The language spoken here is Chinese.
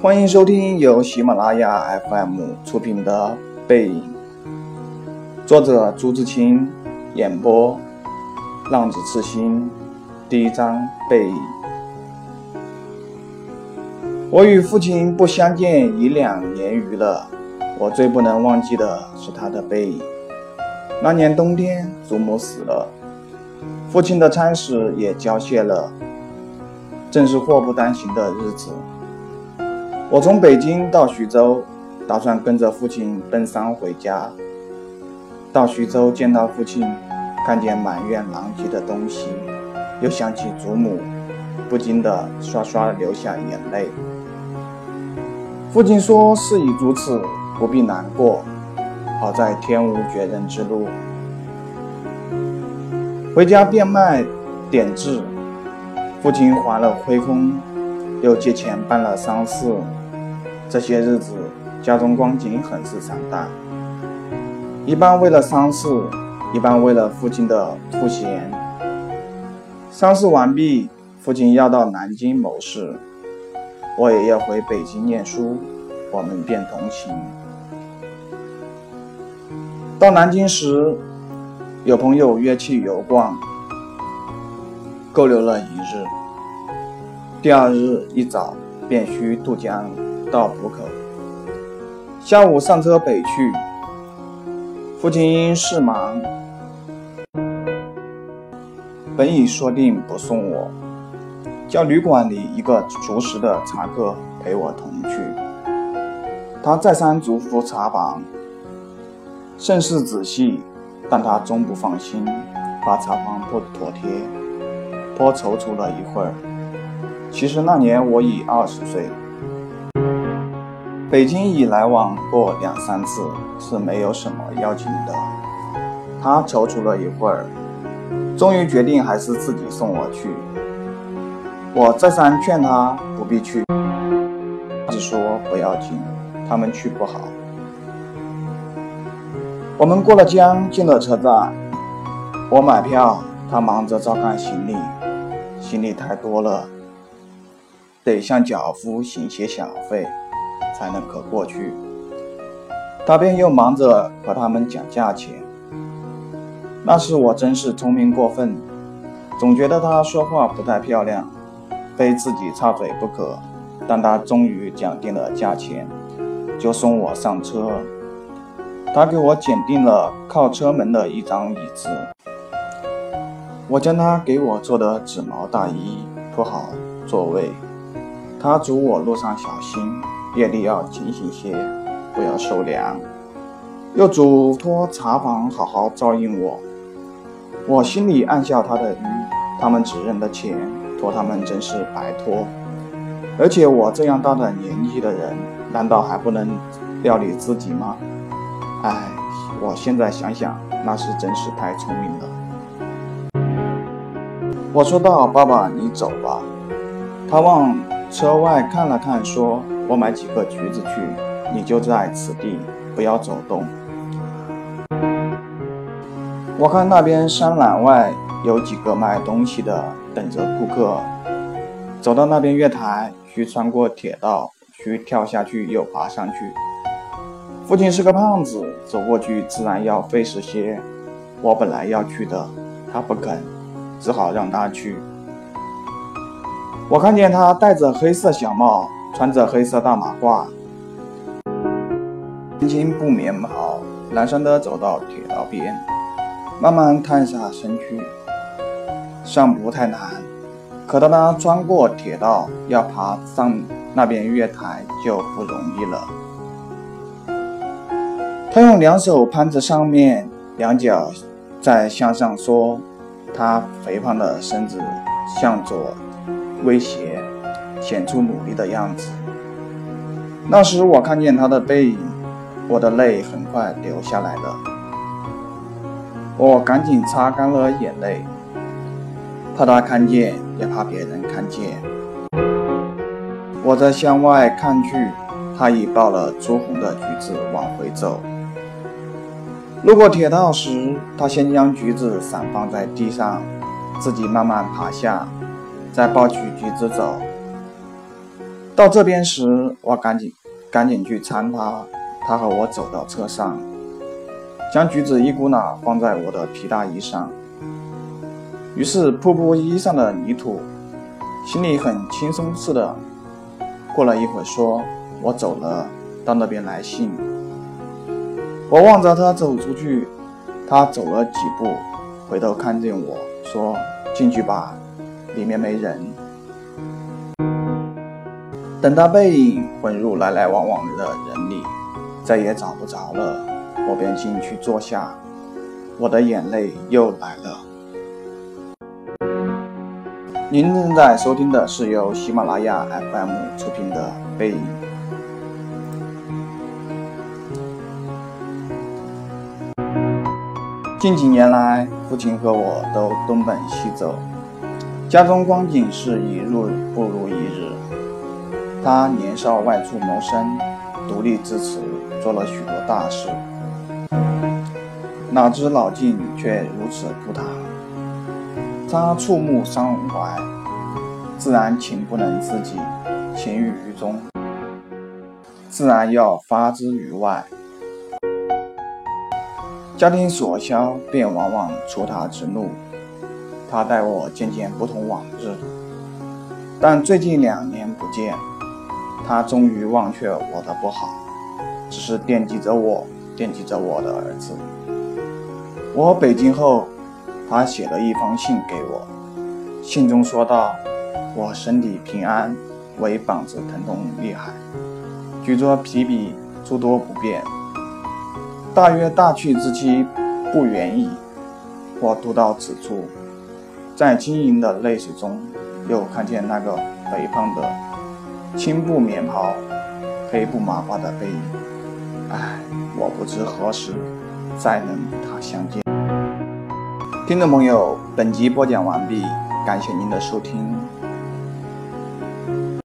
欢迎收听由喜马拉雅 FM 出品的《背影》，作者朱自清，演播浪子痴心。第一章背影。我与父亲不相见已两年余了，我最不能忘记的是他的背影。那年冬天，祖母死了，父亲的差事也交卸了，正是祸不单行的日子。我从北京到徐州，打算跟着父亲奔丧回家。到徐州见到父亲，看见满院狼藉的东西，又想起祖母，不禁的刷刷流下眼泪。父亲说：“事已如此，不必难过，好在天无绝人之路。”回家变卖点痣，父亲还了亏空，又借钱办了丧事。这些日子，家中光景很是惨淡。一半为了丧事，一半为了父亲的赋闲。丧事完毕，父亲要到南京谋事，我也要回北京念书，我们便同行。到南京时，有朋友约去游逛，逗留了一日。第二日一早，便须渡江。到浦口，下午上车北去。父亲因事忙，本已说定不送我，叫旅馆里一个熟识的茶客陪我同去。他再三嘱咐茶房，甚是仔细，但他终不放心，把茶房布妥帖，颇踌躇了一会儿。其实那年我已二十岁。北京已来往过两三次，是没有什么要紧的。他踌躇了一会儿，终于决定还是自己送我去。我再三劝他不必去，他只说不要紧，他们去不好。我们过了江，进了车站，我买票，他忙着照看行李，行李太多了，得向脚夫行些小费。才能可过去，他便又忙着和他们讲价钱。那时我真是聪明过分，总觉得他说话不太漂亮，非自己插嘴不可。但他终于讲定了价钱，就送我上车。他给我拣定了靠车门的一张椅子，我将他给我做的纸毛大衣铺好座位。他嘱我路上小心。夜里要警醒些，不要受凉。又嘱托茶房好好照应我。我心里暗笑他的愚，他们只认得钱，托他们真是白托。而且我这样大的年纪的人，难道还不能料理自己吗？唉，我现在想想，那是真是太聪明了。我说道：“爸爸，你走吧。”他往车外看了看，说。我买几个橘子去，你就在此地，不要走动。我看那边山栏外有几个卖东西的，等着顾客。走到那边月台，需穿过铁道，需跳下去又爬上去。父亲是个胖子，走过去自然要费事些。我本来要去的，他不肯，只好让他去。我看见他戴着黑色小帽。穿着黑色大马褂，青青布棉袍，蹒跚地走到铁道边，慢慢探下身去，尚不太难。可当他穿过铁道，要爬上那边月台，就不容易了。他用两手攀着上面，两脚在向上缩，他肥胖的身子向左微斜。显出努力的样子。那时我看见他的背影，我的泪很快流下来了。我赶紧擦干了眼泪，怕他看见，也怕别人看见。我在向外看去，他已抱了朱红的橘子往回走。路过铁道时，他先将橘子散放在地上，自己慢慢爬下，再抱起橘子走。到这边时，我赶紧赶紧去搀他，他和我走到车上，将橘子一股脑放在我的皮大衣上，于是瀑布衣上的泥土，心里很轻松似的。过了一会儿，说：“我走了，到那边来信。”我望着他走出去，他走了几步，回头看见我说：“进去吧，里面没人。”等他背影混入来来往往的人里，再也找不着了，我便进去坐下，我的眼泪又来了。您正在收听的是由喜马拉雅 FM 出品的《背影》。近几年来，父亲和我都东奔西走，家中光景是一日不如一日。他年少外出谋生，独立支持，做了许多大事，哪知老境却如此不他。他触目伤怀，自然情不能自己，情郁于中，自然要发之于外。家庭所销，便往往触他之怒。他待我渐渐不同往日，但最近两年不见，他终于忘却我的不好，只是惦记着我，惦记着我的儿子。我北京后，他写了一封信给我，信中说道：“我身体平安，唯膀子疼痛厉害，举着皮笔诸多不便。”大约大去之期不远矣。我读到此处，在晶莹的泪水中，又看见那个肥胖的青布棉袍、黑布麻花的背影。唉，我不知何时再能与他相见。听众朋友，本集播讲完毕，感谢您的收听。